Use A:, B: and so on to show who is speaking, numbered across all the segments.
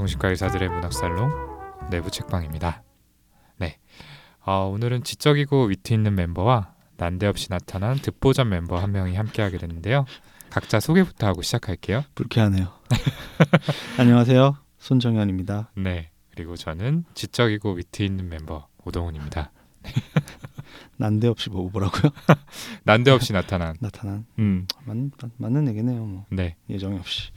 A: 정신과 의사들의 문학살롱 내부 책방입니다. 네, 어, 오늘은 지적이고 위트 있는 멤버와 난데없이 나타난 듣보잡 멤버 한 명이 함께하게 됐는데요. 각자 소개부터 하고 시작할게요.
B: 불쾌하네요. 안녕하세요. 손정현입니다.
A: 네, 그리고 저는 지적이고 위트 있는 멤버 오동훈입니다.
B: 난데없이 뭐 뭐라고요?
A: 난데없이 나타난.
B: 나타난
A: 음,
B: 맞, 맞, 맞는 얘기네요. 뭐
A: 네,
B: 예정이 없이.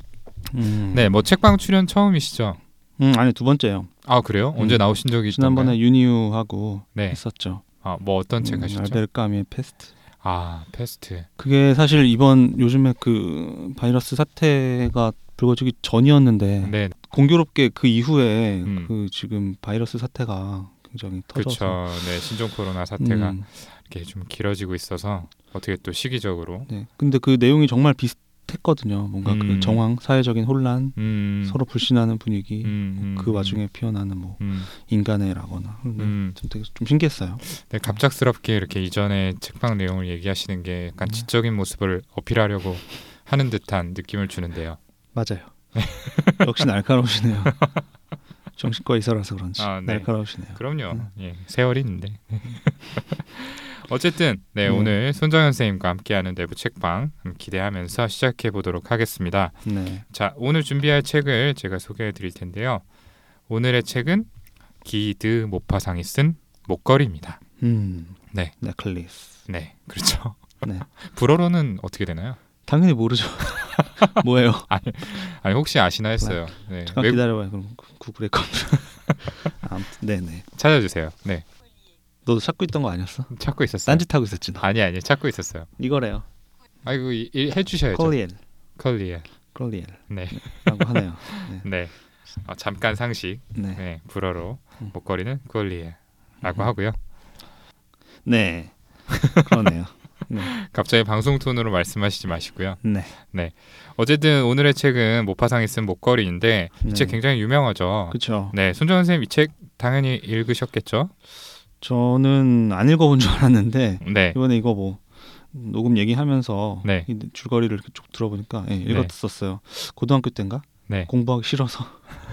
B: 음.
A: 네, 뭐 책방 출연 처음이시죠?
B: 음, 아니 두 번째요.
A: 아 그래요? 언제
B: 음.
A: 나오신 적이
B: 지난번에
A: 있던가요?
B: 유니우하고
A: 네,
B: 했었죠.
A: 아, 뭐 어떤 책
B: 음,
A: 하셨죠?
B: 알베르 카뮈의 페스트.
A: 아, 페스트.
B: 그게 사실 이번 요즘에 그 바이러스 사태가 불거지기 전이었는데
A: 네,
B: 공교롭게 그 이후에
A: 음.
B: 그 지금 바이러스 사태가 굉장히 터져서
A: 그렇죠. 네, 신종 코로나 사태가
B: 음,
A: 이렇게 좀 길어지고 있어서 어떻게 또 시기적으로
B: 네. 근데 그 내용이 정말 비슷 했거든요. 뭔가
A: 음.
B: 그 정황, 사회적인 혼란,
A: 음,
B: 서로 불신하는 분위기,
A: 음, 음,
B: 그 와중에 피어나는 뭐
A: 음,
B: 인간애라거나 네,
A: 음.
B: 좀 되게 좀 신기했어요.
A: 네, 갑작스럽게 이렇게 이전에 책방 내용을 얘기하시는 게 약간
B: 네.
A: 지적인 모습을 어필하려고 하는 듯한 느낌을 주는데요.
B: 맞아요. 역시 날카로우시네요. 정신과 의사라서 그런지
A: 아, 네.
B: 날카로우시네요.
A: 그럼요.
B: 음.
A: 예, 세월이 있는데. 어쨌든 네,
B: 음.
A: 오늘 손정현 선생님과 함께하는 내부 책방 음, 기대하면서 시작해 보도록 하겠습니다.
B: 네.
A: 자, 오늘 준비할 책을 제가 소개해 드릴 텐데요. 오늘의 책은 기드 모파상이 쓴 목걸이입니다.
B: 음.
A: 네.
B: 네클리스.
A: 네, 그렇죠.
B: 네.
A: 불어로는 어떻게 되나요?
B: 당연히 모르죠. 뭐예요?
A: 아니 혹시 아시나 했어요. 네,
B: 잠깐
A: 외국-
B: 기다려봐요. 그럼 구- 구글에 컴퓨터. 아무튼 네네.
A: 찾아주세요. 네,
B: 너도 찾고 있던 거 아니었어?
A: 찾고 있었어요.
B: 딴짓 하고 있었지 너.
A: 아니 아니 찾고 있었어요.
B: 이거래요.
A: 아이고 이, 이, 해주셔야죠.
B: 콜리엘.
A: 컬리에.
B: 콜리엘.
A: 네,
B: 라고 하네요. 네.
A: 네. 어, 잠깐 상식.
B: 네.
A: 네, 불어로
B: 음.
A: 목걸이는 컬리에라고
B: 음.
A: 하고요.
B: 네. 그러네요. 네.
A: 갑자기 방송 톤으로 말씀하시지 마시고요.
B: 네.
A: 어쨌든 오늘의 책은 모파상이 쓴 목걸이인데 이
B: 네.
A: 책 굉장히 유명하죠.
B: 그렇죠.
A: 네, 손정은 선생님 이 책 당연히 읽으셨겠죠?
B: 저는 안 읽어본 줄 알았는데
A: 네,
B: 이번에 이거 뭐 녹음 얘기하면서
A: 네.
B: 이 줄거리를 쭉 들어보니까 예, 읽었었어요. 고등학교 때인가
A: 네.
B: 공부하기 싫어서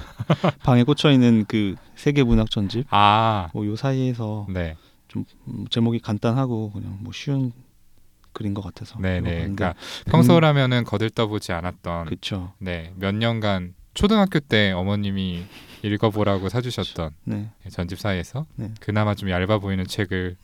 B: 방에 꽂혀 있는 그 세계 문학 전집
A: 아,
B: 뭐요 사이에서
A: 네,
B: 음, 제목이 간단하고 그냥 뭐 쉬운 글인 것 같아서
A: 네, 네. 그러니까 평소라면은 거들떠보지 않았던
B: 그쵸.
A: 네, 몇 년간 초등학교 때 어머님이 읽어보라고 사주셨던
B: 네,
A: 전집 사이에서
B: 네.
A: 그나마 좀 얇아 보이는 책을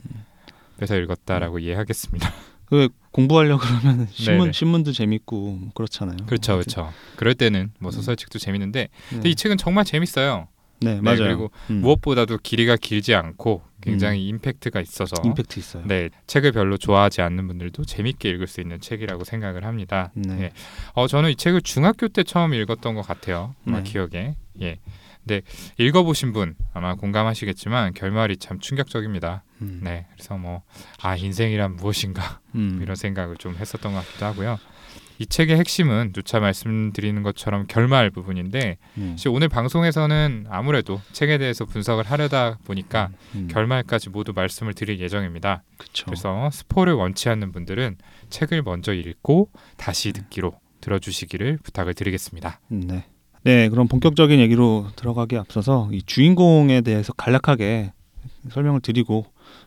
A: 빼서 읽었다라고 이해하겠습니다.
B: 그 공부하려 그러면 신문
A: 네네.
B: 신문도 재밌고 뭐 그렇잖아요.
A: 그렇죠, 그렇죠. 그럴 때는 뭐 소설책도 재밌는데 근데
B: 네,
A: 이 책은 정말 재밌어요.
B: 네,
A: 네,
B: 맞아요.
A: 그리고
B: 음,
A: 무엇보다도 길이가 길지 않고 굉장히 임팩트가 있어서
B: 임팩트 있어요.
A: 네, 책을 별로 좋아하지 않는 분들도 재밌게 읽을 수 있는 책이라고 생각을 합니다.
B: 네.
A: 네. 어, 저는 이 책을 중학교 때 처음 읽었던 것 같아요.
B: 네.
A: 기억에. 예. 근데 읽어보신 분 아마 공감하시겠지만 결말이 참 충격적입니다.
B: 음,
A: 네. 그래서 뭐 아 인생이란 무엇인가
B: 음,
A: 이런 생각을 좀 했었던 것 같기도 하고요. 이 책의 핵심은 누차 말씀드리는 것처럼 결말 부분인데
B: 네.
A: 사실 오늘 방송에서는 아무래도 책에 대해서 분석을 하려다 보니까
B: 음,
A: 결말까지 모두 말씀을 드릴 예정입니다.
B: 그쵸.
A: 그래서 스포를 원치 않는 분들은 책을 먼저 읽고 다시 듣기로 들어주시기를 부탁을 드리겠습니다.
B: 네. 네, 그럼 본격적인 얘기로 들어가기 앞서서 이 주인공에 대해서 간략하게 설명을 드리고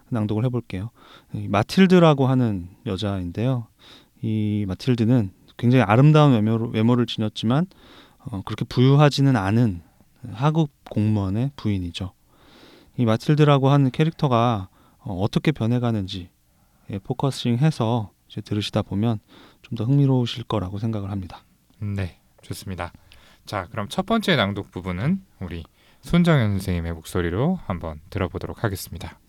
B: 낭독을 해볼게요. 이 마틸드라고 하는 여자인데요. 이 마틸드는 굉장히 아름다운 외모로, 외모를 지녔지만 어, 그렇게 부유하지는 않은 하급 공무원의 부인이죠. 이 마틸드라고 하는 캐릭터가 어, 어떻게 변해가는지 예, 포커싱해서 들으시다 보면 좀 더 흥미로우실 거라고 생각을 합니다.
A: 네, 좋습니다. 자, 그럼 첫 번째 낭독 부분은 우리 손정현 선생님의 목소리로 한번 들어보도록 하겠습니다.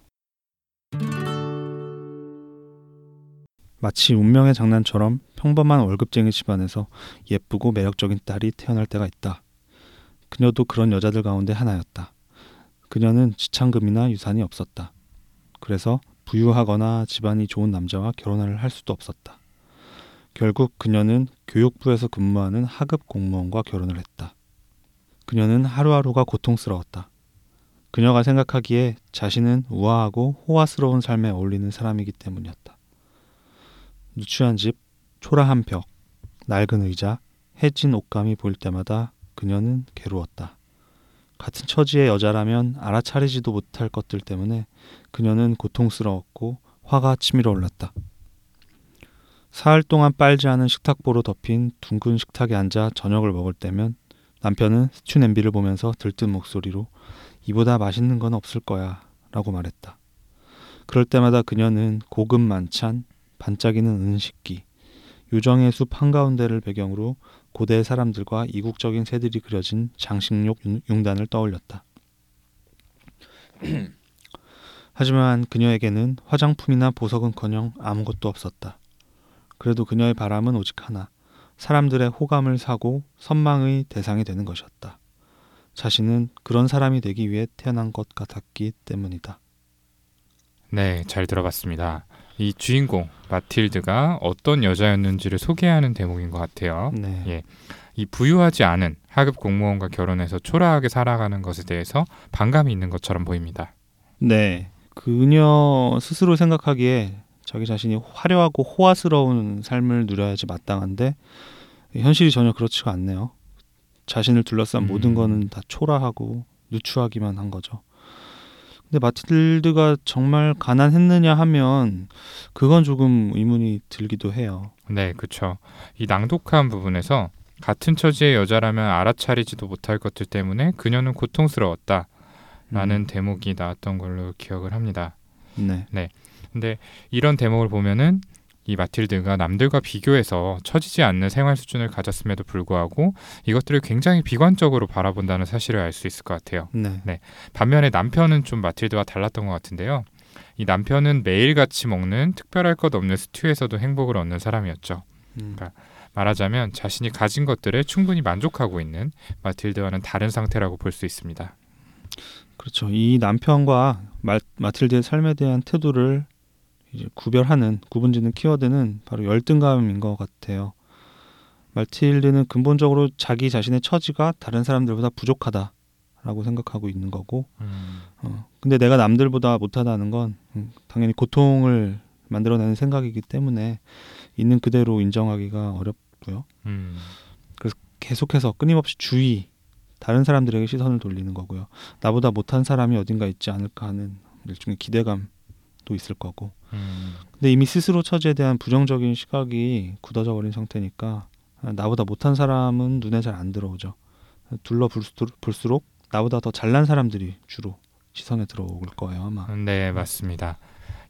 B: 마치 운명의 장난처럼 평범한 월급쟁이 집안에서 예쁘고 매력적인 딸이 태어날 때가 있다. 그녀도 그런 여자들 가운데 하나였다. 그녀는 지창금이나 유산이 없었다. 그래서 부유하거나 집안이 좋은 남자와 결혼을 할 수도 없었다. 결국 그녀는 교육부에서 근무하는 하급 공무원과 결혼을 했다. 그녀는 하루하루가 고통스러웠다. 그녀가 생각하기에 자신은 우아하고 호화스러운 삶에 어울리는 사람이기 때문이었다. 누추한 집, 초라한 벽, 낡은 의자, 해진 옷감이 보일 때마다 그녀는 괴로웠다. 같은 처지의 여자라면 알아차리지도 못할 것들 때문에 그녀는 고통스러웠고 화가 치밀어 올랐다. 사흘 동안 빨지 않은 식탁보로 덮인 둥근 식탁에 앉아 저녁을 먹을 때면 남편은 스튜 냄비를 보면서 들뜬 목소리로 이보다 맛있는 건 없을 거야 라고 말했다. 그럴 때마다 그녀는 고급 만찬, 반짝이는 은식기, 유정의 숲 한가운데를 배경으로 고대 사람들과 이국적인 새들이 그려진 장식용 융단을 떠올렸다. 하지만 그녀에게는 화장품이나 보석은커녕 아무것도 없었다. 그래도 그녀의 바람은 오직 하나. 사람들의 호감을 사고 선망의 대상이 되는 것이었다. 자신은 그런 사람이 되기 위해 태어난 것 같았기 때문이다.
A: 네, 잘 들어봤습니다. 이 주인공 마틸드가 어떤 여자였는지를 소개하는 대목인 것 같아요.
B: 네.
A: 예. 이 부유하지 않은 하급 공무원과 결혼해서 초라하게 살아가는 것에 대해서 반감이 있는 것처럼 보입니다.
B: 네. 그녀 스스로 생각하기에 자기 자신이 화려하고 호화스러운 삶을 누려야지 마땅한데 현실이 전혀 그렇지가 않네요. 자신을 둘러싼 음. 모든 거는 다 초라하고 누추하기만 한 거죠. 근데 마틸드가 정말 가난했느냐 하면 그건 조금 의문이 들기도 해요.
A: 네, 그렇죠. 이 낭독한 부분에서 같은 처지의 여자라면 알아차리지도 못할 것들 때문에 그녀는 고통스러웠다. 라는 음. 대목이 나왔던 걸로 기억을 합니다.
B: 네.
A: 네. 근데 이런 대목을 보면은 이 마틸드가 남들과 비교해서 처지지 않는 생활 수준을 가졌음에도 불구하고 이것들을 굉장히 비관적으로 바라본다는 사실을 알 수 있을 것 같아요.
B: 네.
A: 네. 반면에 남편은 좀 마틸드와 달랐던 것 같은데요. 이 남편은 매일같이 먹는 특별할 것 없는 스튜에서도 행복을 얻는 사람이었죠. 음. 그러니까 말하자면 자신이 가진 것들에 충분히 만족하고 있는 마틸드와는 다른 상태라고 볼 수 있습니다.
B: 그렇죠. 이 남편과 마, 마틸드의 삶에 대한 태도를 이제 구별하는 구분짓는 키워드는 바로 열등감인 것 같아요. 말틸드는 근본적으로 자기 자신의 처지가 다른 사람들보다 부족하다 라고 생각하고 있는 거고, 음. 어, 근데 내가 남들보다 못하다는 건 음, 당연히 고통을 만들어내는 생각이기 때문에 있는 그대로 인정하기가 어렵고요. 음. 그래서 계속해서 끊임없이 주의, 다른 사람들에게 시선을 돌리는 거고요. 나보다 못한 사람이 어딘가 있지 않을까 하는 일종의 기대감 도 있을 거고. 음. 근데 이미 스스로 처지에 대한 부정적인 시각이 굳어져 버린 상태니까 나보다 못한 사람은 눈에 잘 안 들어오죠. 둘러 볼수록 나보다 더 잘난 사람들이 주로 시선에 들어올 거예요 아마.
A: 네 맞습니다.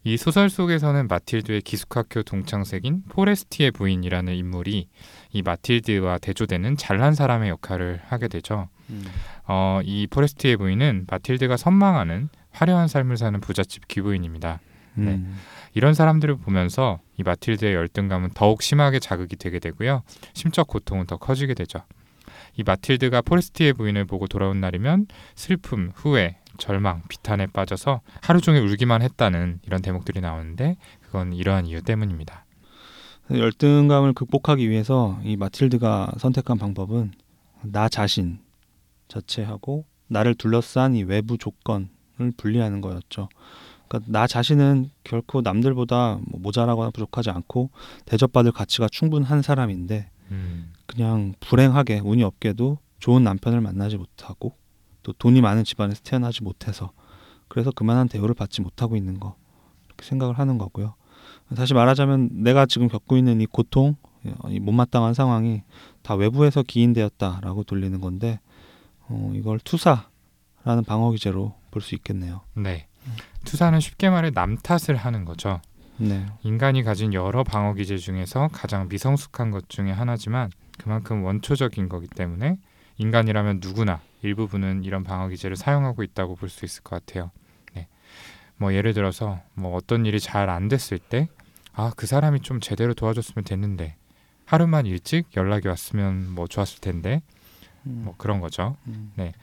A: 이 소설 속에서는 마틸드의 기숙학교 동창생인 포레스티의 부인이라는 인물이 이 마틸드와 대조되는 잘난 사람의 역할을 하게 되죠. 음. 어, 이 포레스티에 부인은 마틸드가 선망하는 화려한 삶을 사는 부잣집 귀부인입니다. 네. 음. 이런 사람들을 보면서 이 마틸드의 열등감은 더욱 심하게 자극이 되게 되고요. 심적 고통은 더 커지게 되죠. 이 마틸드가 포레스티에 부인을 보고 돌아온 날이면 슬픔, 후회, 절망, 비탄에 빠져서 하루 종일 울기만 했다는 이런 대목들이 나오는데 그건 이러한 이유 때문입니다.
B: 열등감을 극복하기 위해서 이 마틸드가 선택한 방법은 나 자신 자체하고 나를 둘러싼 이 외부 조건을 분리하는 거였죠. 그러니까 나 자신은 결코 남들보다 뭐 모자라거나 부족하지 않고 대접받을 가치가 충분한 사람인데 음. 그냥 불행하게 운이 없게도 좋은 남편을 만나지 못하고 또 돈이 많은 집안에서 태어나지 못해서 그래서 그만한 대우를 받지 못하고 있는 거 이렇게 생각을 하는 거고요. 다시 말하자면 내가 지금 겪고 있는 이 고통, 이 못마땅한 상황이 다 외부에서 기인되었다라고 돌리는 건데 어, 이걸 투사라는 방어 기제로 볼 수 있겠네요.
A: 네. 투사는 쉽게 말해 남 탓을 하는 거죠.
B: 네.
A: 인간이 가진 여러 방어 기제 중에서 가장 미성숙한 것 중에 하나지만 그만큼 원초적인 거기 때문에 인간이라면 누구나 일부분은 이런 방어 기제를 사용하고 있다고 볼 수 있을 것 같아요. 네. 뭐 예를 들어서 뭐 어떤 일이 잘 안 됐을 때 아, 그 사람이 좀 제대로 도와줬으면 됐는데 하루만 일찍 연락이 왔으면 뭐 좋았을 텐데 음. 뭐 그런 거죠. 음. 네.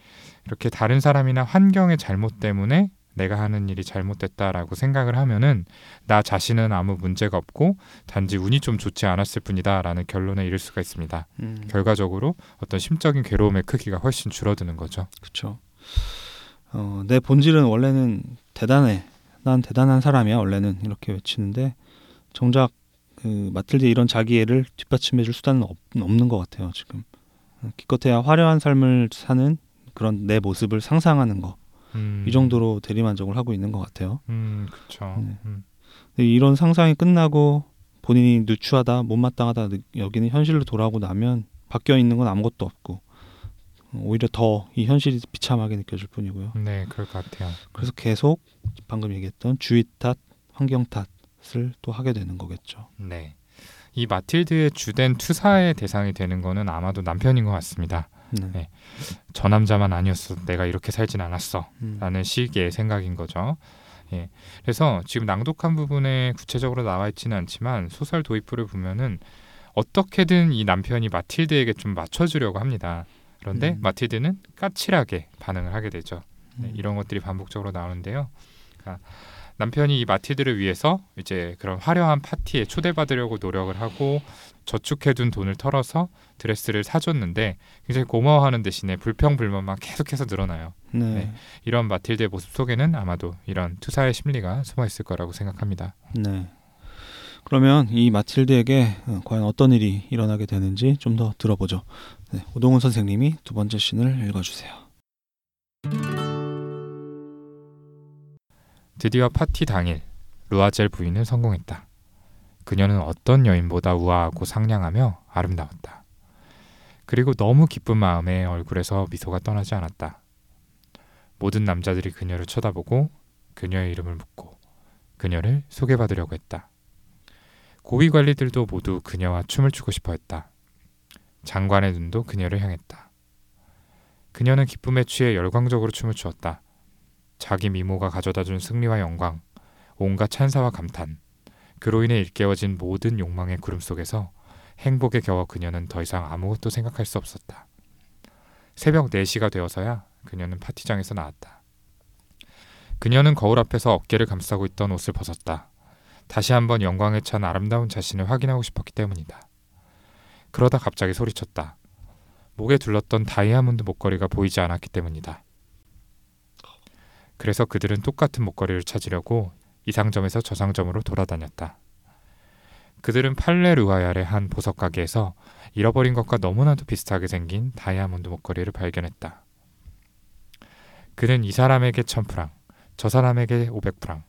A: 이렇게 다른 사람이나 환경의 잘못 때문에 내가 하는 일이 잘못됐다라고 생각을 하면은 나 자신은 아무 문제가 없고 단지 운이 좀 좋지 않았을 뿐이다라는 결론에 이를 수가 있습니다. 음. 결과적으로 어떤 심적인 괴로움의 크기가 훨씬 줄어드는 거죠.
B: 그렇죠. 어, 내 본질은 원래는 대단해. 난 대단한 사람이야. 원래는 이렇게 외치는데 정작 그 마틸드 이런 자기애를 뒷받침해줄 수단은 없, 없는 것 같아요. 지금 기껏해야 화려한 삶을 사는 그런 내 모습을 상상하는 거 이
A: 음.
B: 정도로 대리만족을 하고 있는 것 같아요.
A: 음, 그렇죠.
B: 네.
A: 음.
B: 이런 상상이 끝나고 본인이 누추하다, 못마땅하다 느- 여기는 현실로 돌아오고 나면 바뀌어 있는 건 아무것도 없고 오히려 더 이 현실이 비참하게 느껴질 뿐이고요.
A: 네, 그럴 것 같아요.
B: 그래서 계속 방금 얘기했던 주위 탓, 환경 탓을 또 하게 되는 거겠죠.
A: 네. 이 마틸드의 주된 투사의 대상이 되는 거는 아마도 남편인 것 같습니다.
B: 네.
A: 네. 저 남자만 아니었어 내가 이렇게 살진 않았어
B: 음.
A: 라는 식의 생각인 거죠. 예. 그래서 지금 낭독한 부분에 구체적으로 나와 있지는 않지만 소설 도입부를 보면은 어떻게든 이 남편이 마틸드에게 좀 맞춰주려고 합니다. 그런데
B: 음.
A: 마틸드는 까칠하게 반응을 하게 되죠. 네,
B: 음.
A: 이런 것들이 반복적으로 나오는데요. 그러니까 남편이 이 마틸드를 위해서 이제 그런 화려한 파티에 초대받으려고 노력을 하고 저축해둔 돈을 털어서 드레스를 사줬는데 굉장히 고마워하는 대신에 불평불만만 계속해서 늘어나요.
B: 네.
A: 네. 이런 마틸드의 모습 속에는 아마도 이런 투사의 심리가 숨어 있을 거라고 생각합니다.
B: 네. 그러면 이 마틸드에게 어, 과연 어떤 일이 일어나게 되는지 좀 더 들어보죠. 네, 오동훈 선생님이 두 번째 씬을 읽어주세요.
A: 드디어 파티 당일 루아젤 부인은 성공했다. 그녀는 어떤 여인보다 우아하고 상냥하며 아름다웠다. 그리고 너무 기쁜 마음에 얼굴에서 미소가 떠나지 않았다. 모든 남자들이 그녀를 쳐다보고 그녀의 이름을 묻고 그녀를 소개받으려고 했다. 고위 관리들도 모두 그녀와 춤을 추고 싶어 했다. 장관의 눈도 그녀를 향했다. 그녀는 기쁨에 취해 열광적으로 춤을 추었다. 자기 미모가 가져다 준 승리와 영광, 온갖 찬사와 감탄, 그로 인해 일깨워진 모든 욕망의 구름 속에서 행복에 겨워 그녀는 더 이상 아무것도 생각할 수 없었다. 새벽 4시가 되어서야 그녀는 파티장에서 나왔다. 그녀는 거울 앞에서 어깨를 감싸고 있던 옷을 벗었다. 다시 한번 영광에 찬 아름다운 자신을 확인하고 싶었기 때문이다. 그러다 갑자기 소리쳤다. 목에 둘렀던 다이아몬드 목걸이가 보이지 않았기 때문이다. 그래서 그들은 똑같은 목걸이를 찾으려고 이 상점에서 저 상점으로 돌아다녔다. 그들은 팔레 루아얄의 한 보석 가게에서 잃어버린 것과 너무나도 비슷하게 생긴 다이아몬드 목걸이를 발견했다. 그는 이 사람에게 천프랑, 저 사람에게 오백 프랑,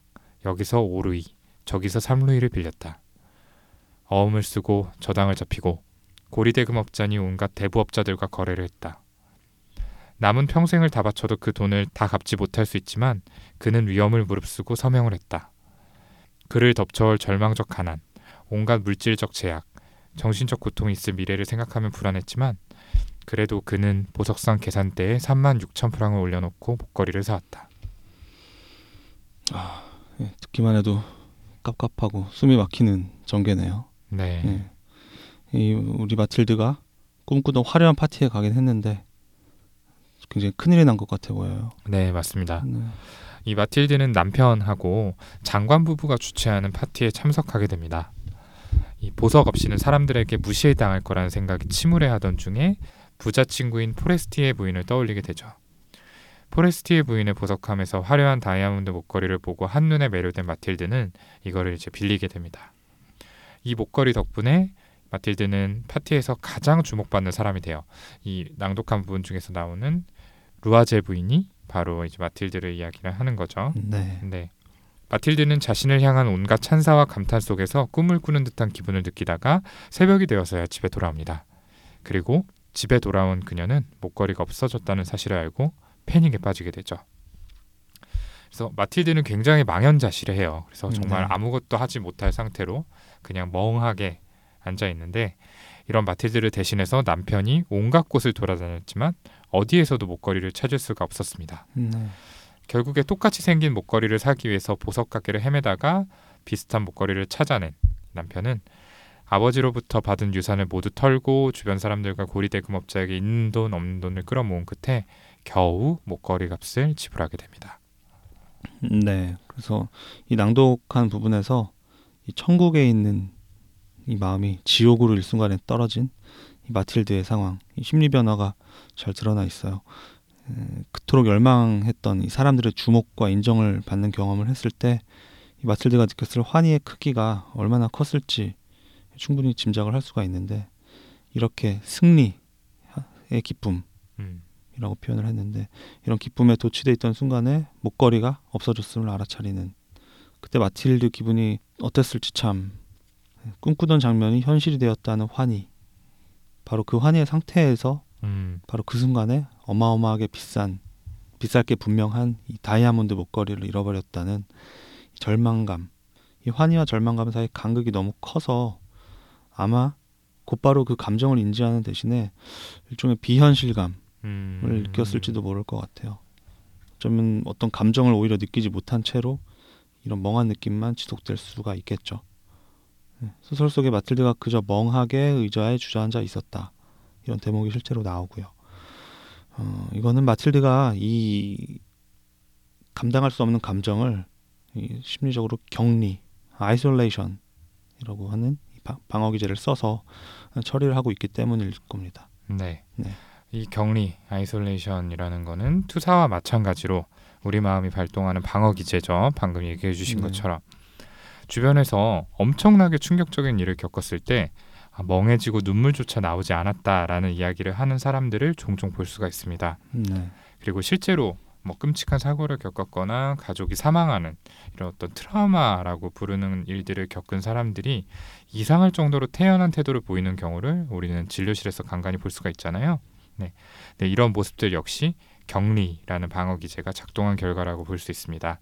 A: 여기서 오르이, 저기서 삼루이를 빌렸다. 어음을 쓰고 저당을 잡히고 고리대금업자니 온갖 대부업자들과 거래를 했다. 남은 평생을 다 바쳐도 그 돈을 다 갚지 못할 수 있지만 그는 위험을 무릅쓰고 서명을 했다. 그를 덮쳐올 절망적 가난, 온갖 물질적 제약, 정신적 고통이 있을 미래를 생각하면 불안했지만 그래도 그는 보석상 계산대에 3만 6천 프랑을 올려놓고 목걸이를 사왔다.
B: 예, 듣기만 해도 깝깝하고 숨이 막히는 전개네요.
A: 네,
B: 예. 이 우리 마틸드가 꿈꾸던 화려한 파티에 가긴 했는데 굉장히 큰일이 난 것 같아 보여요.
A: 네 맞습니다.
B: 네.
A: 이 마틸드는 남편하고 장관 부부가 주최하는 파티에 참석하게 됩니다. 이 보석 없이는 사람들에게 무시당할 거라는 생각에 침울해하던 중에 부자 친구인 포레스티에 부인을 떠올리게 되죠. 포레스티에 부인의 보석함에서 화려한 다이아몬드 목걸이를 보고 한눈에 매료된 마틸드는 이거를 이제 빌리게 됩니다. 이 목걸이 덕분에 마틸드는 파티에서 가장 주목받는 사람이 돼요. 이 낭독한 부분 중에서 나오는 루아젤 부인이 바로 이제 마틸드를 이야기를 하는 거죠.
B: 네.
A: 네. 마틸드는 자신을 향한 온갖 찬사와 감탄 속에서 꿈을 꾸는 듯한 기분을 느끼다가 새벽이 되어서야 집에 돌아옵니다. 그리고 집에 돌아온 그녀는 목걸이가 없어졌다는 사실을 알고 패닉에 빠지게 되죠. 그래서 마틸드는 굉장히 망연자실해해요. 그래서 정말
B: 네.
A: 아무것도 하지 못할 상태로 그냥 멍하게 앉아 있는데 이런 마틸드를 대신해서 남편이 온갖 곳을 돌아다녔지만 어디에서도 목걸이를 찾을 수가 없었습니다.
B: 네.
A: 결국에 똑같이 생긴 목걸이를 사기 위해서 보석 가게를 헤매다가 비슷한 목걸이를 찾아낸 남편은 아버지로부터 받은 유산을 모두 털고 주변 사람들과 고리대금업자에게 있는 돈 없는 돈을 끌어모은 끝에 겨우 목걸이 값을 지불하게 됩니다.
B: 네. 그래서 이 낭독한 부분에서 이 천국에 있는 이 마음이 지옥으로 일순간에 떨어진 이 마틸드의 상황, 이 심리 변화가 잘 드러나 있어요. 에, 그토록 열망했던 이 사람들의 주목과 인정을 받는 경험을 했을 때 이 마틸드가 느꼈을 환희의 크기가 얼마나 컸을지 충분히 짐작을 할 수가 있는데 이렇게 승리의 기쁨
A: 음,
B: 기쁨이라고 표현을 했는데 이런 기쁨에 도취돼 있던 순간에 목걸이가 없어졌음을 알아차리는 그때 마틸드 기분이 어땠을지 참 꿈꾸던 장면이 현실이 되었다는 환희 바로 그 환희의 상태에서
A: 음,
B: 바로 그 순간에 어마어마하게 비싼 비쌀 게 분명한 이 다이아몬드 목걸이를 잃어버렸다는 이 절망감 이 환희와 절망감 사이 간극이 너무 커서 아마 곧바로 그 감정을 인지하는 대신에 일종의 비현실감을
A: 음,
B: 느꼈을지도 모를 것 같아요. 어쩌면 어떤 감정을 오히려 느끼지 못한 채로 이런 멍한 느낌만 지속될 수가 있겠죠. 네, 소설 속에 마틸드가 그저 멍하게 의자에 주저앉아 있었다. 이런 대목이 실제로 나오고요. 어, 이거는 마틸드가 이 감당할 수 없는 감정을 이 심리적으로 격리, isolation이라고 하는 방- 방어 기제를 써서 처리를 하고 있기 때문일 겁니다.
A: 네.
B: 네.
A: 이 격리, isolation이라는 거는 투사와 마찬가지로 우리 마음이 발동하는 방어 기제죠. 방금 얘기해 주신
B: 네.
A: 것처럼 주변에서 엄청나게 충격적인 일을 겪었을 때 아, 멍해지고 눈물조차 나오지 않았다라는 이야기를 하는 사람들을 종종 볼 수가 있습니다.
B: 네,
A: 그리고 실제로 뭐 끔찍한 사고를 겪었거나 가족이 사망하는 이런 어떤 트라우마라고 부르는 일들을 겪은 사람들이 이상할 정도로 태연한 태도를 보이는 경우를 우리는 진료실에서 간간히 볼 수가 있잖아요. 네, 네 이런 모습들 역시 격리라는 방어 기제가 작동한 결과라고 볼 수 있습니다.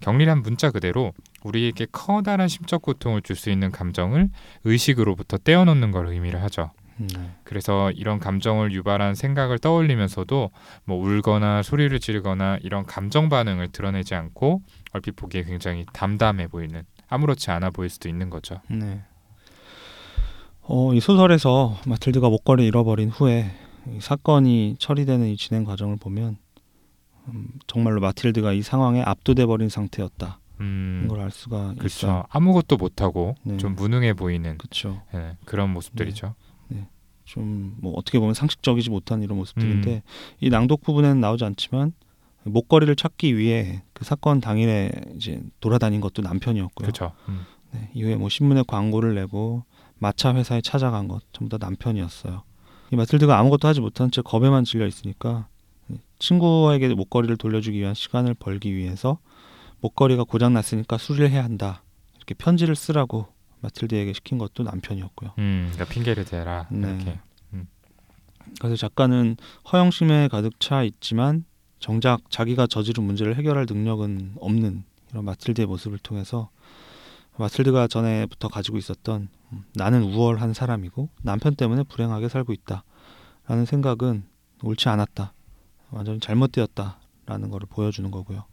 A: 격리란 문자 그대로 우리에게 커다란 심적 고통을 줄 수 있는 감정을 의식으로부터 떼어놓는 걸 의미를 하죠.
B: 네,
A: 그래서 이런 감정을 유발한 생각을 떠올리면서도 뭐 울거나 소리를 지르거나 이런 감정 반응을 드러내지 않고 얼핏 보기에 굉장히 담담해 보이는 아무렇지 않아 보일 수도 있는 거죠.
B: 네. 어, 이 소설에서 마틸드가 목걸이를 잃어버린 후에 이 사건이 처리되는 이 진행 과정을 보면 음, 정말로 마틸드가 이 상황에 압도돼 버린 상태였다.
A: 음,
B: 이걸 알 수가 있어요.
A: 그렇죠. 아무것도 못하고
B: 네.
A: 좀 무능해 보이는
B: 그렇죠.
A: 예, 그런 모습들이죠.
B: 좀뭐 어떻게 보면 상식적이지 못한 이런 모습들인데
A: 음.
B: 이 낭독 부분에는 나오지 않지만 목걸이를 찾기 위해 그 사건 당일에 이제 돌아다닌 것도 남편이었고요.
A: 그렇죠. 음,
B: 네, 이후에 뭐 신문에 광고를 내고 마차 회사에 찾아간 것 전부 다 남편이었어요. 이 마틸드가 아무것도 하지 못한 채 겁에만 질려 있으니까 친구에게 목걸이를 돌려주기 위한 시간을 벌기 위해서 목걸이가 고장 났으니까 수리를 해야 한다 이렇게 편지를 쓰라고 마틸드에게 시킨 것도 남편이었고요.
A: 음, 그러니까 핑계를 대라
B: 네.
A: 이렇게.
B: 그래서 작가는 허영심에 가득 차 있지만 정작 자기가 저지른 문제를 해결할 능력은 없는 이런 마틸드의 모습을 통해서 마틸드가 전에부터 가지고 있었던 음, 나는 우월한 사람이고 남편 때문에 불행하게 살고 있다 라는 생각은 옳지 않았다 완전히 잘못되었다라는 것을 보여주는 거고요.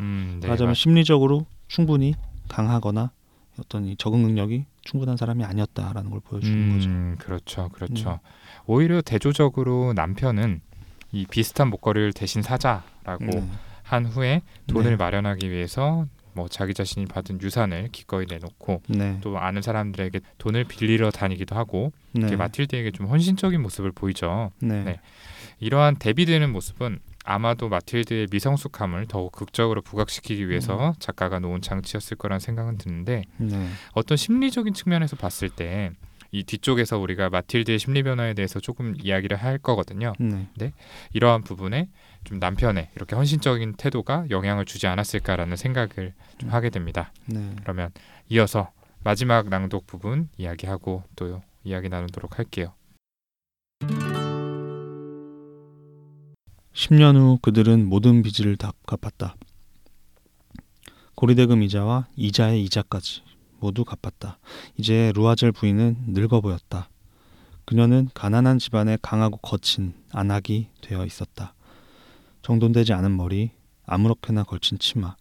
A: 음, 네,
B: 말하자면 심리적으로 충분히 강하거나 어떤 이 적응 능력이 충분한 사람이 아니었다라는 걸 보여주는 거죠.
A: 음, 그렇죠, 그렇죠. 오히려 대조적으로 남편은 이 비슷한 목걸이를 대신 사자라고
B: 네.
A: 한 후에 돈을
B: 네.
A: 마련하기 위해서 뭐 자기 자신이 받은 유산을 기꺼이 내놓고
B: 네.
A: 또 아는 사람들에게 돈을 빌리러 다니기도 하고
B: 네.
A: 마틸드에게 좀 헌신적인 모습을 보이죠.
B: 네.
A: 네. 이러한 대비되는 모습은 아마도 마틸드의 미성숙함을 더욱 극적으로 부각시키기 위해서 작가가 놓은 장치였을 거란 생각은 드는데
B: 네.
A: 어떤 심리적인 측면에서 봤을 때 이 뒤쪽에서 우리가 마틸드의 심리 변화에 대해서 조금 이야기를 할 거거든요.
B: 네.
A: 이러한 부분에 좀 남편의 이렇게 헌신적인 태도가 영향을 주지 않았을까라는 생각을 좀 하게 됩니다.
B: 네.
A: 그러면 이어서 마지막 낭독 부분 이야기하고 또 이야기 나누도록 할게요.
B: 10년 후 그들은 모든 빚을 다 갚았다. 고리대금 이자와 이자의 이자까지 모두 갚았다. 이제 루아젤 부인은 늙어 보였다. 그녀는 가난한 집안의 강하고 거친 안악이 되어 있었다. 정돈되지 않은 머리, 아무렇게나 걸친 치마,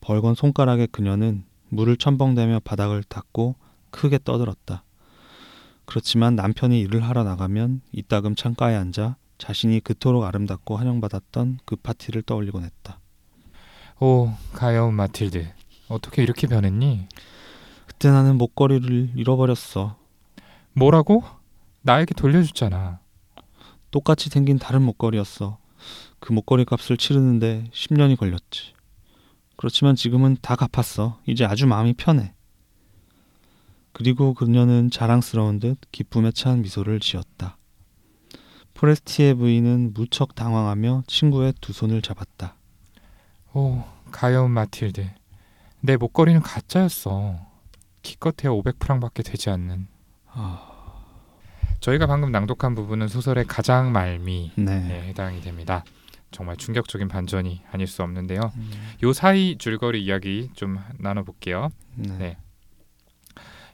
B: 벌건 손가락에 그녀는 물을 첨벙대며 바닥을 닦고 크게 떠들었다. 그렇지만 남편이 일을 하러 나가면 이따금 창가에 앉아 자신이 그토록 아름답고 환영받았던 그 파티를 떠올리곤 했다.
A: 오 가여운 마틸드 어떻게 이렇게 변했니?
B: 그때 나는 목걸이를 잃어버렸어.
A: 뭐라고? 나에게 돌려줬잖아.
B: 똑같이 생긴 다른 목걸이였어. 그 목걸이 값을 치르는데 10년이 걸렸지. 그렇지만 지금은 다 갚았어. 이제 아주 마음이 편해. 그리고 그녀는 자랑스러운 듯 기쁨에 찬 미소를 지었다. 포레스티의 부인은 무척 당황하며 친구의 두 손을 잡았다.
A: 오, 가여운 마틸드. 내 목걸이는 가짜였어. 기껏해야 500프랑밖에 되지 않는.
B: 아,
A: 저희가 방금 낭독한 부분은 소설의 가장 말미에
B: 네.
A: 해당이 됩니다. 정말 충격적인 반전이 아닐 수 없는데요.
B: 음,
A: 요 사이 줄거리 이야기 좀 나눠볼게요.
B: 네.
A: 네.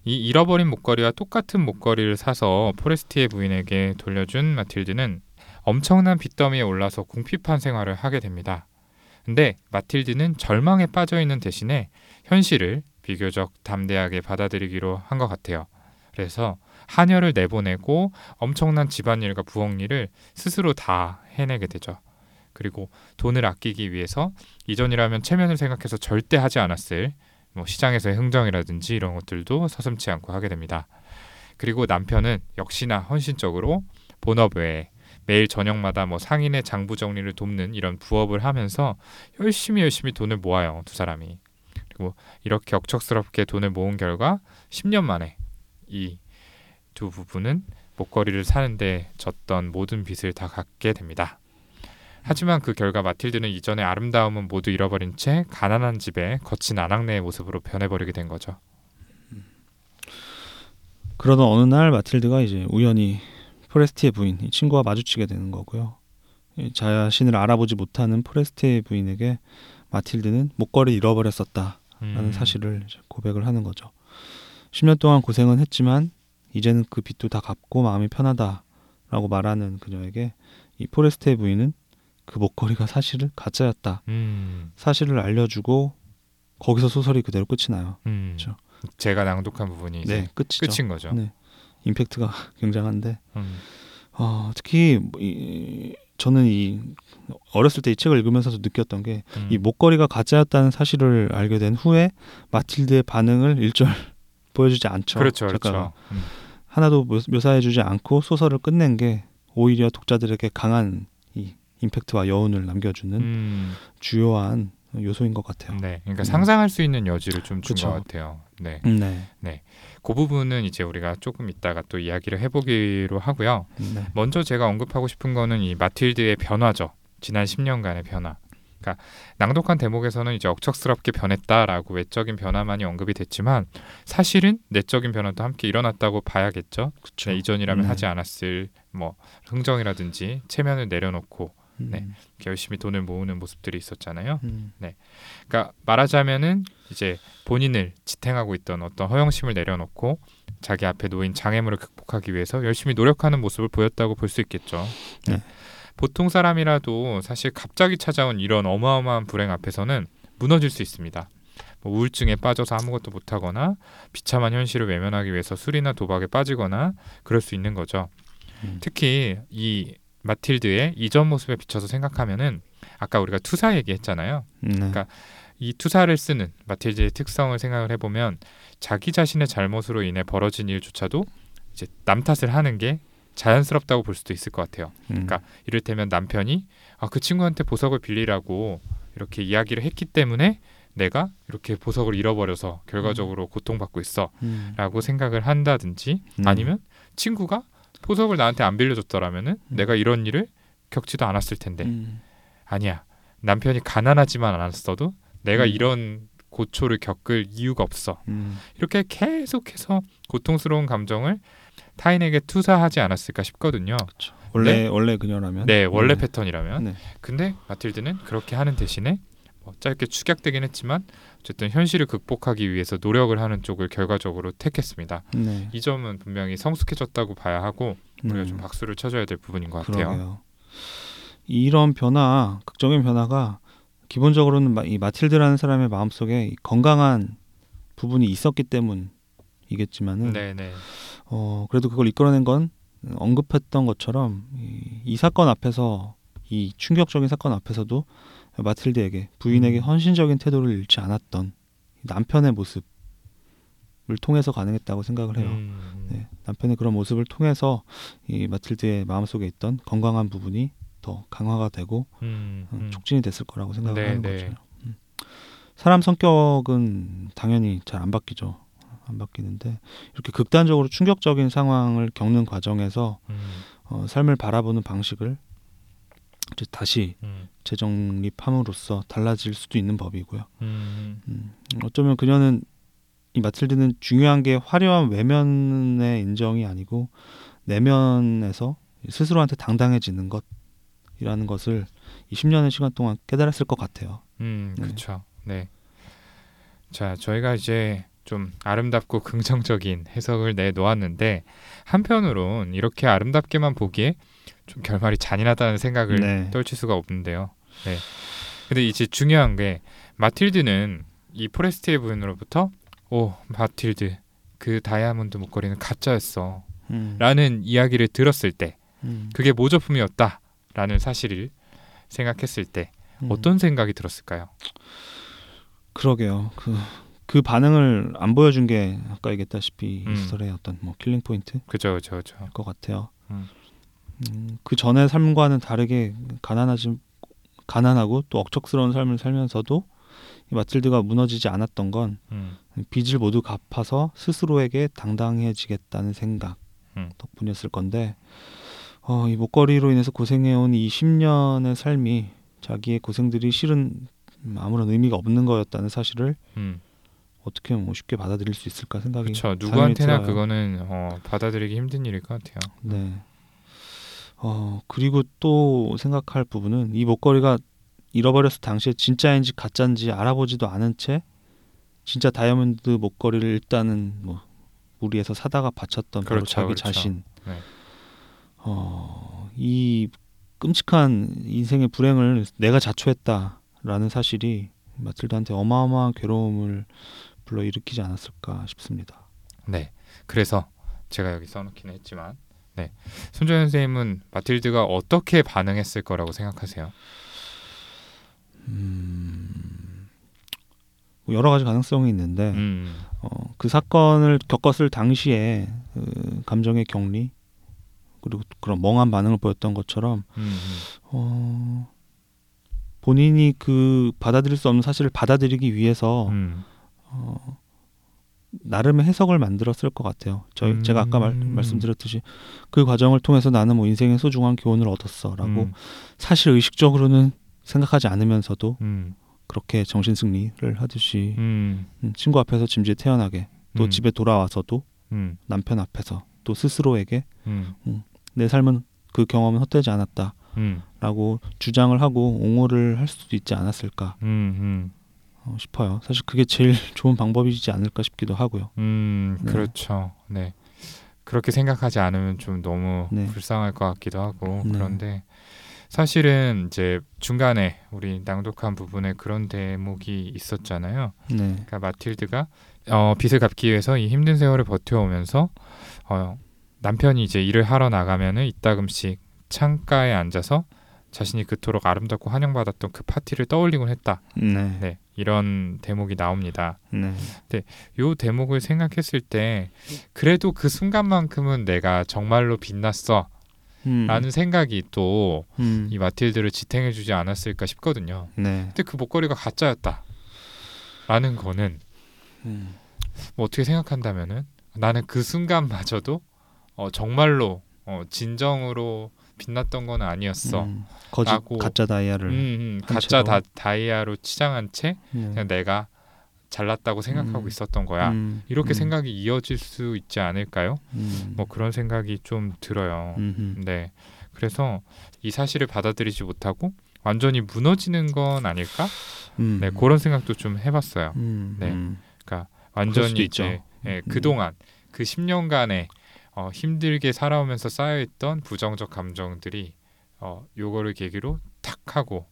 A: 이 잃어버린 목걸이와 똑같은 목걸이를 사서 포레스티에 부인에게 돌려준 마틸드는 엄청난 빚더미에 올라서 궁핍한 생활을 하게 됩니다. 근데 마틸드는 절망에 빠져 있는 대신에 현실을 비교적 담대하게 받아들이기로 한 것 같아요. 그래서 하녀를 내보내고 엄청난 집안일과 부엌일을 스스로 다 해내게 되죠. 그리고 돈을 아끼기 위해서 이전이라면 체면을 생각해서 절대 하지 않았을 뭐 시장에서의 흥정이라든지 이런 것들도 서슴지 않고 하게 됩니다. 그리고 남편은 역시나 헌신적으로 본업 외에 매일 저녁마다 뭐 상인의 장부 정리를 돕는 이런 부업을 하면서 열심히 열심히 돈을 모아요 두 사람이. 그리고 이렇게 억척스럽게 돈을 모은 결과 10년 만에 이 두 부부는 목걸이를 사는데 졌던 모든 빚을 다 갚게 됩니다. 하지만 그 결과 마틸드는 이전의 아름다움은 모두 잃어버린 채 가난한 집에 거친 아낙네의 모습으로 변해버리게 된 거죠.
B: 그러던 어느 날 마틸드가 이제 우연히 포레스티의 부인 이 친구와 마주치게 되는 거고요. 이 자신을 알아보지 못하는 포레스티의 부인에게 마틸드는 목걸이 잃어버렸었다라는
A: 음,
B: 사실을 고백을 하는 거죠. 10년 동안 고생은 했지만 이제는 그 빚도 다 갚고 마음이 편하다라고 말하는 그녀에게 이 포레스티의 부인은 그 목걸이가 사실은 가짜였다.
A: 음,
B: 사실을 알려주고 거기서 소설이 그대로 끝이 나요.
A: 음.
B: 그렇죠.
A: 제가 낭독한 부분이
B: 네, 끝이죠.
A: 끝인 거죠.
B: 네. 임팩트가 굉장한데
A: 음,
B: 어, 특히 뭐 이, 저는 이 어렸을 때 이 책을 읽으면서도 느꼈던 게이
A: 음.
B: 목걸이가 가짜였다는 사실을 알게 된 후에 마틸드의 반응을 일절 보여주지 않죠.
A: 그렇죠. 그렇죠. 음,
B: 하나도 묘- 묘사해주지 않고 소설을 끝낸 게 오히려 독자들에게 강한 이 임팩트와 여운을 남겨주는
A: 음,
B: 주요한 요소인 것 같아요.
A: 네, 그러니까
B: 음.
A: 상상할 수 있는 여지를 좀 준. 것 같아요. 네,
B: 음, 네,
A: 그 부분은 이제 우리가 조금 이따가 또 이야기를 해보기로 하고요.
B: 네,
A: 먼저 제가 언급하고 싶은 거는 이 마틸드의 변화죠. 지난 10년간의 변화. 그러니까 낭독한 대목에서는 이제 억척스럽게 변했다라고 외적인 변화만이 언급이 됐지만 사실은 내적인 변화도 함께 일어났다고 봐야겠죠. 네, 이전이라면
B: 네.
A: 하지 않았을 뭐 흥정이라든지 체면을 내려놓고
B: 음,
A: 네. 이렇게 열심히 돈을 모으는 모습들이 있었잖아요.
B: 음,
A: 그러니까 말하자면은 이제 본인을 지탱하고 있던 어떤 허영심을 내려놓고 자기 앞에 놓인 장애물을 극복하기 위해서 열심히 노력하는 모습을 보였다고 볼 수 있겠죠.
B: 네.
A: 보통 사람이라도 사실 갑자기 찾아온 이런 어마어마한 불행 앞에서는 무너질 수 있습니다. 뭐 우울증에 빠져서 아무것도 못하거나 비참한 현실을 외면하기 위해서 술이나 도박에 빠지거나 그럴 수 있는 거죠.
B: 음.
A: 특히 이 마틸드의 이전 모습에 비춰서 생각하면은 아까 우리가 투사 얘기했잖아요.
B: 네.
A: 그러니까 이 투사를 쓰는 마틸드의 특성을 생각을 해보면 자기 자신의 잘못으로 인해 벌어진 일조차도 이제 남 탓을 하는 게 자연스럽다고 볼 수도 있을 것 같아요.
B: 음,
A: 그러니까 이를테면 남편이 아, 그 친구한테 보석을 빌리라고 이렇게 이야기를 했기 때문에 내가 이렇게 보석을 잃어버려서 결과적으로 고통받고 있어라고
B: 음,
A: 생각을 한다든지
B: 음.
A: 아니면 친구가 보석을 나한테 안 빌려줬더라면은
B: 음.
A: 내가 이런 일을 겪지도 않았을 텐데
B: 음,
A: 아니야 남편이 가난하지만 않았어도 내가
B: 음.
A: 이런 고초를 겪을 이유가 없어
B: 음,
A: 이렇게 계속해서 고통스러운 감정을 타인에게 투사하지 않았을까 싶거든요.
B: 그렇죠. 원래 원래 그녀라면
A: 네 원래
B: 네.
A: 패턴이라면
B: 네.
A: 근데 마틸드는 그렇게 하는 대신에 뭐 짧게 축약되긴 했지만 어쨌든 현실을 극복하기 위해서 노력을 하는 쪽을 결과적으로 택했습니다.
B: 네.
A: 이 점은 분명히 성숙해졌다고 봐야 하고 우리가
B: 음.
A: 좀 박수를 쳐줘야 될 부분인 것 같아요.
B: 그러게요. 이런 변화, 극적인 변화가 기본적으로는 마- 이 마틸드라는 사람의 마음속에 이 건강한 부분이 있었기 때문이겠지만은
A: 네네.
B: 어 그래도 그걸 이끌어낸 건 언급했던 것처럼 이, 이 사건 앞에서 이 충격적인 사건 앞에서도 마틸드에게 부인에게
A: 음.
B: 헌신적인 태도를 잃지 않았던 남편의 모습을 통해서 가능했다고 생각을 해요.
A: 음,
B: 네, 남편의 그런 모습을 통해서 이 마틸드의 마음속에 있던 건강한 부분이 더 강화가 되고
A: 음,
B: 어,
A: 음.
B: 촉진이 됐을 거라고 생각을
A: 네,
B: 하는
A: 네.
B: 거죠. 음. 사람 성격은 당연히 잘 안 바뀌죠. 안 바뀌는데 이렇게 극단적으로 충격적인 상황을 겪는 과정에서
A: 음,
B: 어, 삶을 바라보는 방식을 이제 다시
A: 음.
B: 재정립함으로써 달라질 수도 있는 법이고요.
A: 음.
B: 음, 어쩌면 그녀는 이 마틸드는 중요한 게 화려한 외면의 인정이 아니고 내면에서 스스로한테 당당해지는 것이라는 것을 이 10년의 시간 동안 깨달았을 것 같아요.
A: 음,
B: 네.
A: 그렇죠. 네. 자, 저희가 이제 좀 아름답고 긍정적인 해석을 내 놓았는데 한편으론 이렇게 아름답게만 보기에 좀 결말이 잔인하다는 생각을
B: 네.
A: 떨칠 수가 없는데요. 네. 근데 이제 중요한 게 마틸드는 이 포레스티의 부인으로부터 오 마틸드 그 다이아몬드 목걸이는 가짜였어
B: 음,
A: 라는 이야기를 들었을 때
B: 음,
A: 그게 모조품이었다 라는 사실을 생각했을 때
B: 음.
A: 어떤 생각이 들었을까요?
B: 그러게요. 그, 그 반응을 안 보여준 게 아까 얘기했다시피
A: 음.
B: 이 스토리의 어떤 뭐 killing point일
A: 그죠, 그죠, 그죠.
B: 것 같아요.
A: 음.
B: 음, 그 전의 삶과는 다르게 가난하지 가난하고 또 억척스러운 삶을 살면서도 이 마틸드가 무너지지 않았던 건
A: 음,
B: 빚을 모두 갚아서 스스로에게 당당해지겠다는 생각
A: 음.
B: 덕분이었을 건데 어, 이 목걸이로 인해서 고생해온 이 10년의 삶이 자기의 고생들이 실은 음, 아무런 의미가 없는 거였다는 사실을
A: 음.
B: 어떻게 뭐 쉽게 받아들일 수 있을까 생각이
A: 그렇죠. 누구한테나
B: 들어요.
A: 그거는 어, 받아들이기 힘든 일일 것 같아요.
B: 네. 어 그리고 또 생각할 부분은 이 목걸이가 잃어버렸을 당시에 진짜인지 가짜인지 알아보지도 않은 채 진짜 다이아몬드 목걸이를 일단은 뭐 무리해서 사다가 바쳤던 바로
A: 그렇죠,
B: 자기
A: 그렇죠.
B: 자신.
A: 네.
B: 어 이 끔찍한 인생의 불행을 내가 자초했다라는 사실이 마틸다한테 어마어마한 괴로움을 불러일으키지 않았을까 싶습니다.
A: 네. 그래서 제가 여기 써놓기는 했지만, 네. 손정현 선생님은 마틸드가 어떻게 반응했을 거라고 생각하세요?
B: 음, 뭐 여러 가지 가능성이 있는데
A: 음,
B: 어, 그 사건을 겪었을 당시에 그 감정의 격리 그리고 그런 멍한 반응을 보였던 것처럼
A: 음, 음.
B: 어, 본인이 그 받아들일 수 없는 사실을 받아들이기 위해서
A: 음.
B: 어, 나름의 해석을 만들었을 것 같아요. 저희
A: 음.
B: 제가 아까 말, 말씀드렸듯이 그 과정을 통해서 나는 뭐 인생의 소중한 교훈을 얻었어라고
A: 음,
B: 사실 의식적으로는 생각하지 않으면서도
A: 음,
B: 그렇게 정신 승리를 하듯이
A: 음,
B: 음, 친구 앞에서 짐짓 태어나게 또
A: 음,
B: 집에 돌아와서도
A: 음,
B: 남편 앞에서 또 스스로에게
A: 음,
B: 내 삶은 그 경험은 헛되지 않았다라고
A: 음,
B: 주장을 하고 옹호를 할 수도 있지 않았을까.
A: 음,
B: 어, 싶어요. 사실 그게 제일 좋은 방법이지 않을까 싶기도 하고요.
A: 음,
B: 네.
A: 그렇죠. 네. 그렇게 생각하지 않으면 좀 너무
B: 네.
A: 불쌍할 것 같기도 하고
B: 네.
A: 그런데 사실은 이제 중간에 우리 낭독한 부분에 그런 대목이 있었잖아요.
B: 네,
A: 그러니까 마틸드가 어, 빚을 갚기 위해서 이 힘든 세월을 버텨오면서 어, 남편이 이제 일을 하러 나가면은 이따금씩 창가에 앉아서 자신이 그토록 아름답고 환영받았던 그 파티를 떠올리곤 했다.
B: 네,
A: 네, 이런 대목이 나옵니다.
B: 네,
A: 요 대목을 생각했을 때 그래도 그 순간만큼은 내가 정말로 빛났어
B: 음,
A: 라는 생각이 또이
B: 음,
A: 마틸드를 지탱해주지 않았을까 싶거든요.
B: 네,
A: 근데 그 목걸이가 가짜였다 라는 거는
B: 음,
A: 뭐 어떻게 생각한다면은 나는 그 순간마저도 어, 정말로 어, 진정으로 빛났던 건 아니었어. 음,
B: 음, 거짓
A: 라고.
B: 가짜 다이아를
A: 음,
B: 한
A: 가짜. 다, 다이아로 치장한 채
B: 네.
A: 그냥 내가 잘났다고 생각하고
B: 음.
A: 있었던 거야.
B: 음,
A: 이렇게
B: 음,
A: 생각이 이어질 수 있지 않을까요?
B: 음,
A: 뭐 그런 생각이 좀 들어요.
B: 음흠.
A: 네. 그래서 이 사실을 받아들이지 못하고 완전히 무너지는 건 아닐까?
B: 음,
A: 네, 그런 생각도 좀 해봤어요.
B: 음,
A: 네.
B: 음,
A: 완전히. 이제 예,
B: 음.
A: 그동안 그 10년간의 어, 힘들게 살아오면서 쌓여있던 부정적 감정들이 어, 요거를 계기로 탁 하고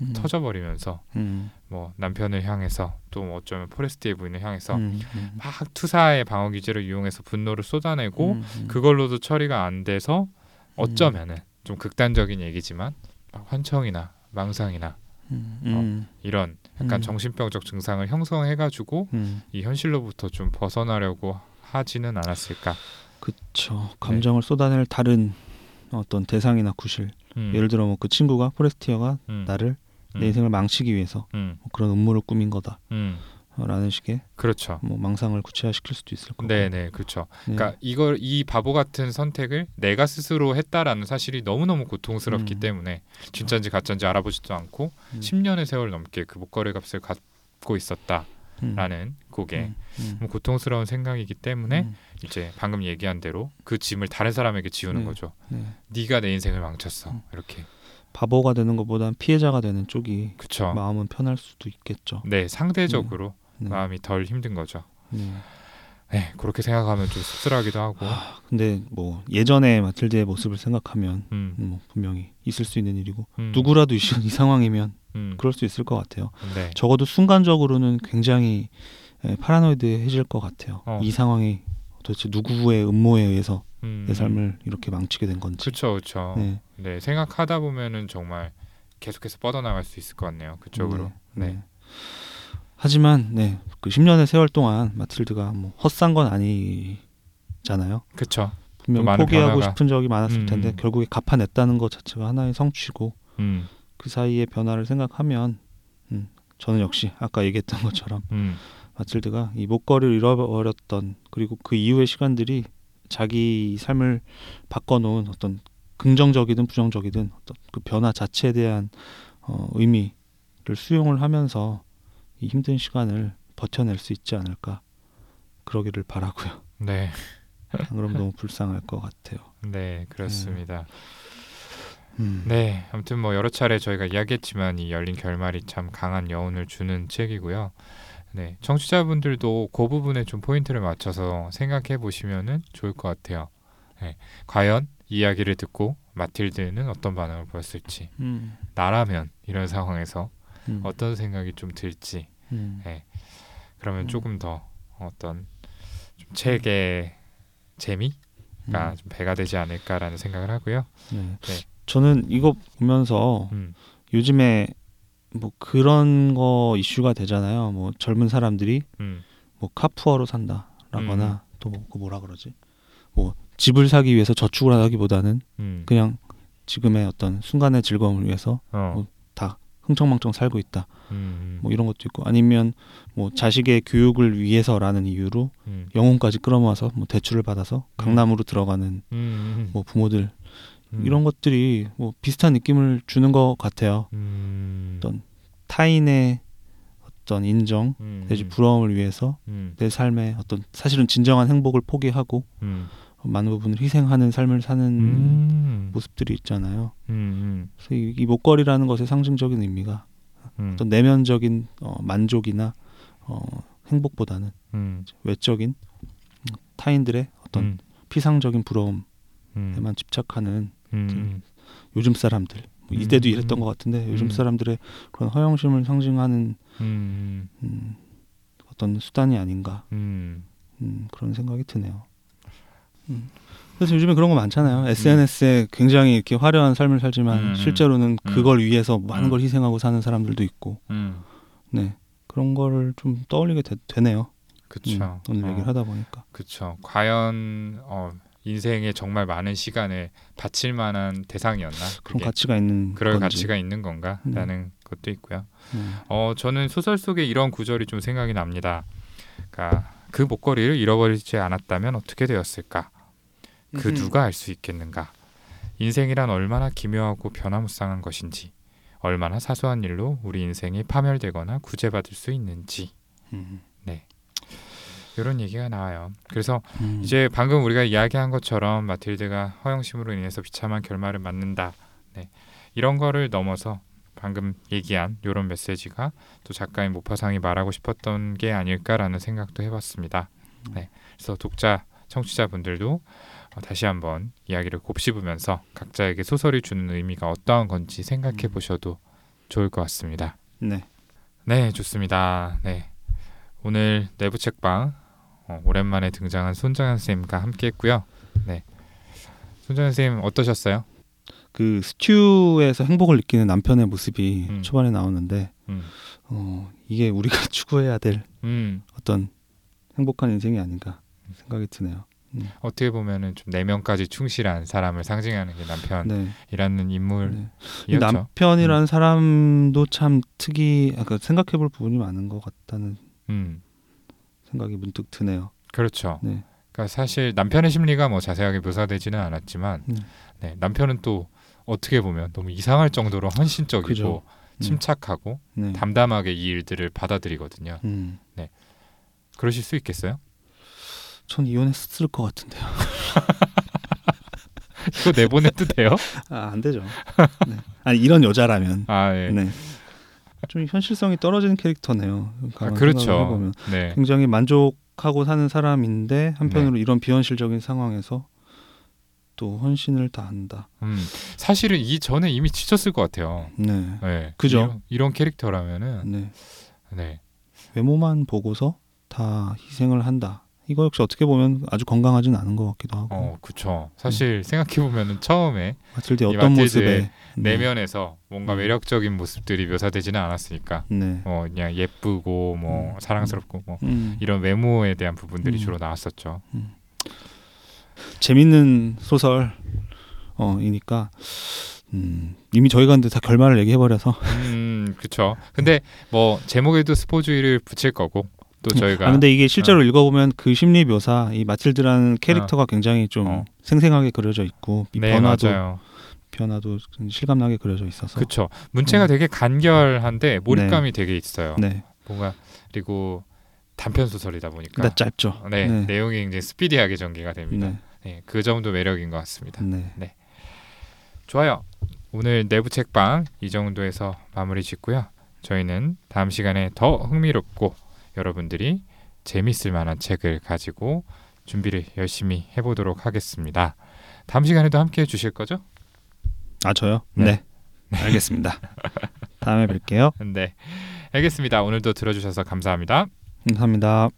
B: 음,
A: 터져버리면서
B: 음,
A: 뭐 남편을 향해서 또뭐 어쩌면 포레스트의 부인을 향해서
B: 음, 음,
A: 막 투사의 방어 기제를 이용해서 분노를 쏟아내고
B: 음, 음,
A: 그걸로도 처리가 안 돼서 어쩌면은 좀 극단적인 얘기지만 막 환청이나 망상이나
B: 음, 음,
A: 이런 약간
B: 음.
A: 정신병적 증상을 형성해가지고
B: 음.
A: 이 현실로부터 좀 벗어나려고 하지는 않았을까.
B: 그쵸. 감정을 쏟아낼 다른 어떤 대상이나 구실.
A: 음,
B: 예를 들어 뭐 그 친구가 포레스티어가
A: 음,
B: 나를
A: 음,
B: 내 인생을 망치기 위해서
A: 음,
B: 뭐 그런 음모를 꾸민 거다라고
A: 음,
B: 라는 식의
A: 그렇죠.
B: 뭐 망상을 구체화시킬 수도 있을 거고.
A: 네, 네, 그렇죠.
B: 네.
A: 그러니까 이걸 이 바보 같은 선택을 내가 스스로 했다라는 사실이 너무 너무 고통스럽기
B: 음.
A: 때문에 진짜인지 가짜인지 알아보지도 않고
B: 음.
A: 10년의 세월 넘게 그 목걸이 값을 갖고 있었다 라는
B: 음.
A: 그게
B: 음. 음.
A: 고통스러운 생각이기 때문에
B: 음.
A: 이제 방금 얘기한 대로 그 짐을 다른 사람에게 지우는
B: 네.
A: 거죠.
B: 네.
A: 네가 내 인생을 망쳤어.
B: 음.
A: 이렇게.
B: 바보가 되는 것보단 피해자가 되는 쪽이
A: 그렇죠.
B: 마음은 편할 수도 있겠죠.
A: 네, 상대적으로
B: 네.
A: 마음이 덜 힘든 거죠.
B: 네.
A: 네, 그렇게 생각하면 좀 씁쓸하기도 하고.
B: 근데 뭐 예전에 마틸드의 모습을 생각하면
A: 음,
B: 뭐 분명히 있을 수 있는 일이고
A: 음,
B: 누구라도 이, 시- 이 상황이면
A: 음,
B: 그럴 수 있을 것 같아요.
A: 네,
B: 적어도 순간적으로는 굉장히 에, 파라노이드해질 것 같아요.
A: 어.
B: 이 상황이 도대체 누구의 음모에 의해서
A: 음,
B: 내 삶을 이렇게 망치게 된 건지.
A: 그렇죠, 그렇죠. 네.
B: 네.
A: 생각하다 보면은 정말 계속해서 뻗어나갈 수 있을 것 같네요. 그쪽으로.
B: 네.
A: 네,
B: 하지만 네, 그 10년의 세월 동안 마틸드가 뭐 헛산 건 아니잖아요.
A: 그렇죠.
B: 분명
A: 많은
B: 포기하고
A: 변화가.
B: 싶은 적이 많았을
A: 음.
B: 텐데 결국에 갚아냈다는 것 자체가 하나의 성취고
A: 음,
B: 그 사이의 변화를 생각하면 음, 저는 역시 아까 얘기했던 것처럼
A: 음,
B: 마틸드가 이 목걸이를 잃어버렸던 그리고 그 이후의 시간들이 자기 삶을 바꿔놓은 어떤 긍정적이든 부정적이든 어떤 그 변화 자체에 대한 어, 의미를 수용을 하면서 이 힘든 시간을 버텨낼 수 있지 않을까 그러기를 바라고요.
A: 네,
B: 안 그럼 너무 불쌍할 것 같아요.
A: 네, 그렇습니다.
B: 음.
A: 네, 아무튼 뭐 여러 차례 저희가 이야기했지만 이 열린 결말이 참 강한 여운을 주는 책이고요. 네, 청취자분들도 그 부분에 좀 포인트를 맞춰서 생각해 보시면은 좋을 것 같아요. 네, 과연 이 이야기를 듣고 마틸드는 어떤 반응을 보였을지,
B: 음.
A: 나라면 이런 상황에서
B: 음.
A: 어떤 생각이 좀 들지,
B: 음.
A: 네, 그러면
B: 음.
A: 조금 더 어떤 좀 책의 재미가
B: 음.
A: 좀 배가 되지 않을까라는 생각을 하고요.
B: 네.
A: 네.
B: 저는 이거 보면서
A: 음,
B: 요즘에 뭐 그런 거 이슈가 되잖아요. 뭐 젊은 사람들이
A: 음,
B: 뭐 카푸어로 산다라거나 또그 뭐라 그러지? 뭐 집을 사기 위해서 저축을 하기보다는
A: 음,
B: 그냥 지금의 어떤 순간의 즐거움을 위해서
A: 어,
B: 뭐 흥청망청 살고 있다.
A: 음,
B: 뭐 이런 것도 있고 아니면 뭐 자식의 교육을 위해서라는 이유로
A: 음,
B: 영혼까지 끌어모아서 뭐 대출을 받아서 강남으로 들어가는
A: 음,
B: 뭐 부모들
A: 음,
B: 이런 것들이 뭐 비슷한 느낌을 주는 것 같아요.
A: 음,
B: 어떤 타인의 어떤 인정
A: 음,
B: 내지 부러움을 위해서
A: 음,
B: 내 삶의 어떤 사실은 진정한 행복을 포기하고
A: 음,
B: 많은 부분을 희생하는 삶을 사는
A: 음,
B: 모습들이 있잖아요.
A: 음,
B: 그래서 이, 이 목걸이라는 것의 상징적인 의미가
A: 음,
B: 어떤 내면적인 어, 만족이나 어, 행복보다는
A: 음,
B: 외적인 음, 타인들의 어떤
A: 음,
B: 피상적인 부러움에만
A: 음,
B: 집착하는
A: 음,
B: 요즘 사람들 뭐 이때도
A: 음.
B: 이랬던 것 같은데 요즘
A: 음.
B: 사람들의 그런 허영심을 상징하는
A: 음,
B: 음, 어떤 수단이 아닌가
A: 음,
B: 음, 그런 생각이 드네요. 음. 그래서 요즘에 그런 거 많잖아요. SNS에 굉장히 이렇게 화려한 삶을 살지만
A: 음, 음.
B: 실제로는
A: 음.
B: 그걸 위해서 많은
A: 음.
B: 걸 희생하고 사는 사람들도 있고,
A: 음,
B: 네 그런 거를 좀 떠올리게 되, 네요
A: 그쵸.
B: 오늘
A: 어,
B: 얘기를 하다 보니까.
A: 그쵸. 과연 어, 인생에 정말 많은 시간을 바칠 만한 대상이었나?
B: 그런
A: 그게
B: 가치가 있는
A: 그럴
B: 건지.
A: 가치가 있는 건가라는 것도 있고요.
B: 음.
A: 어, 저는 소설 속에 이런 구절이 좀 생각이 납니다. 그러니까 그 목걸이를 잃어버리지 않았다면 어떻게 되었을까? 그
B: 음흠.
A: 누가 알 수 있겠는가? 인생이란 얼마나 기묘하고 변화무쌍한 것인지, 얼마나 사소한 일로 우리 인생이 파멸되거나 구제받을 수 있는지
B: 음.
A: 이런 얘기가 나와요. 그래서
B: 음.
A: 이제 방금 우리가 이야기한 것처럼 마틸드가 허영심으로 인해서 비참한 결말을 맞는다. 네. 이런 거를 넘어서 방금 얘기한 이런 메시지가 또 작가인 모파상이 말하고 싶었던 게 아닐까라는 생각도 해봤습니다. 네. 그래서 독자, 청취자분들도 어, 다시 한번 이야기를 곱씹으면서 각자에게 소설이 주는 의미가 어떠한 건지 생각해 보셔도 좋을 것 같습니다.
B: 네.
A: 네, 좋습니다. 네. 오늘 내부 책방 어, 오랜만에 등장한 손정현 선생님과 함께했고요. 네. 손정현 선생님 어떠셨어요?
B: 그 스튜에서 행복을 느끼는 남편의 모습이
A: 음.
B: 초반에 나오는데
A: 음,
B: 어, 이게 우리가 추구해야 될
A: 음
B: 어떤 행복한 인생이 아닌가 생각이 드네요.
A: 어떻게 보면은 좀 내면까지 충실한 사람을 상징하는 게 남편이라는
B: 네.
A: 인물이었죠.
B: 네. 이 남편이라는 사람도 참 특이, 아까 생각해볼 부분이 많은 것 같다는
A: 음,
B: 생각이 문득 드네요.
A: 그렇죠.
B: 네.
A: 그러니까 사실 남편의 심리가 뭐 자세하게 묘사되지는 않았지만
B: 음.
A: 네, 남편은 또 어떻게 보면 너무 이상할 정도로 헌신적이고
B: 그죠. 음.
A: 침착하고
B: 네.
A: 담담하게 이 일들을 받아들이거든요.
B: 음.
A: 그러실 수 있겠어요?
B: 전 이혼했을 것 같은데요.
A: 이거 내보내도 돼요?
B: 아, 안 되죠. 네. 아니 이런 여자라면
A: 아, 예.
B: 네. 좀 현실성이 떨어지는 캐릭터네요.
A: 아, 그렇죠. 네.
B: 굉장히 만족하고 사는 사람인데 한편으로 이런 비현실적인 상황에서 또 헌신을 다한다.
A: 음, 사실은 이 전에 이미 지쳤을 것 같아요.
B: 네.
A: 네.
B: 그죠.
A: 이런, 이런 캐릭터라면은
B: 네.
A: 네.
B: 외모만 보고서 다 희생을 한다. 이거 역시 어떻게 보면 아주 건강하진 않은 것 같기도 하고.
A: 어, 그쵸. 사실 생각해 보면은 처음에
B: 마틸드
A: 이
B: 어떤 모습에 네.
A: 내면에서 뭔가
B: 음.
A: 매력적인 모습들이 묘사되지는 않았으니까.
B: 네.
A: 어, 그냥 예쁘고 뭐
B: 음.
A: 사랑스럽고 뭐
B: 음.
A: 이런 외모에 대한 부분들이
B: 음.
A: 주로 나왔었죠.
B: 재밌는 소설 어 이니까 음, 이미 저희가 근데 다 결말을 얘기해 버려서
A: 음, 그렇죠. 근데 뭐 제목에도 스포주의를 붙일 거고 또 저희가
B: 아 근데 이게 실제로 읽어보면 그 심리 묘사 이 마틸드라는 캐릭터가 굉장히 좀
A: 어.
B: 생생하게 그려져 있고 이
A: 네
B: 변화도
A: 맞아요.
B: 변화도 실감나게 그려져 있어서
A: 그렇죠. 문체가
B: 음.
A: 되게 간결한데 몰입감이 되게 있어요.
B: 네
A: 뭔가 그리고 단편 소설이다 보니까
B: 근데 짧죠
A: 네,
B: 네.
A: 내용이 굉장히 스피디하게 전개가 됩니다.
B: 네.
A: 네, 그 점도 매력인 것 같습니다.
B: 네.
A: 좋아요. 오늘 내부 책방 이 정도에서 마무리 짓고요. 저희는 다음 시간에 더 흥미롭고 여러분들이 재밌을 만한 책을 가지고 준비를 열심히 해보도록 하겠습니다. 다음 시간에도 함께 해주실 거죠?
B: 아 저요
A: 네.
B: 네, 알겠습니다 다음에 뵐게요
A: 네, 알겠습니다. 오늘도 들어주셔서 감사합니다.
B: 감사합니다.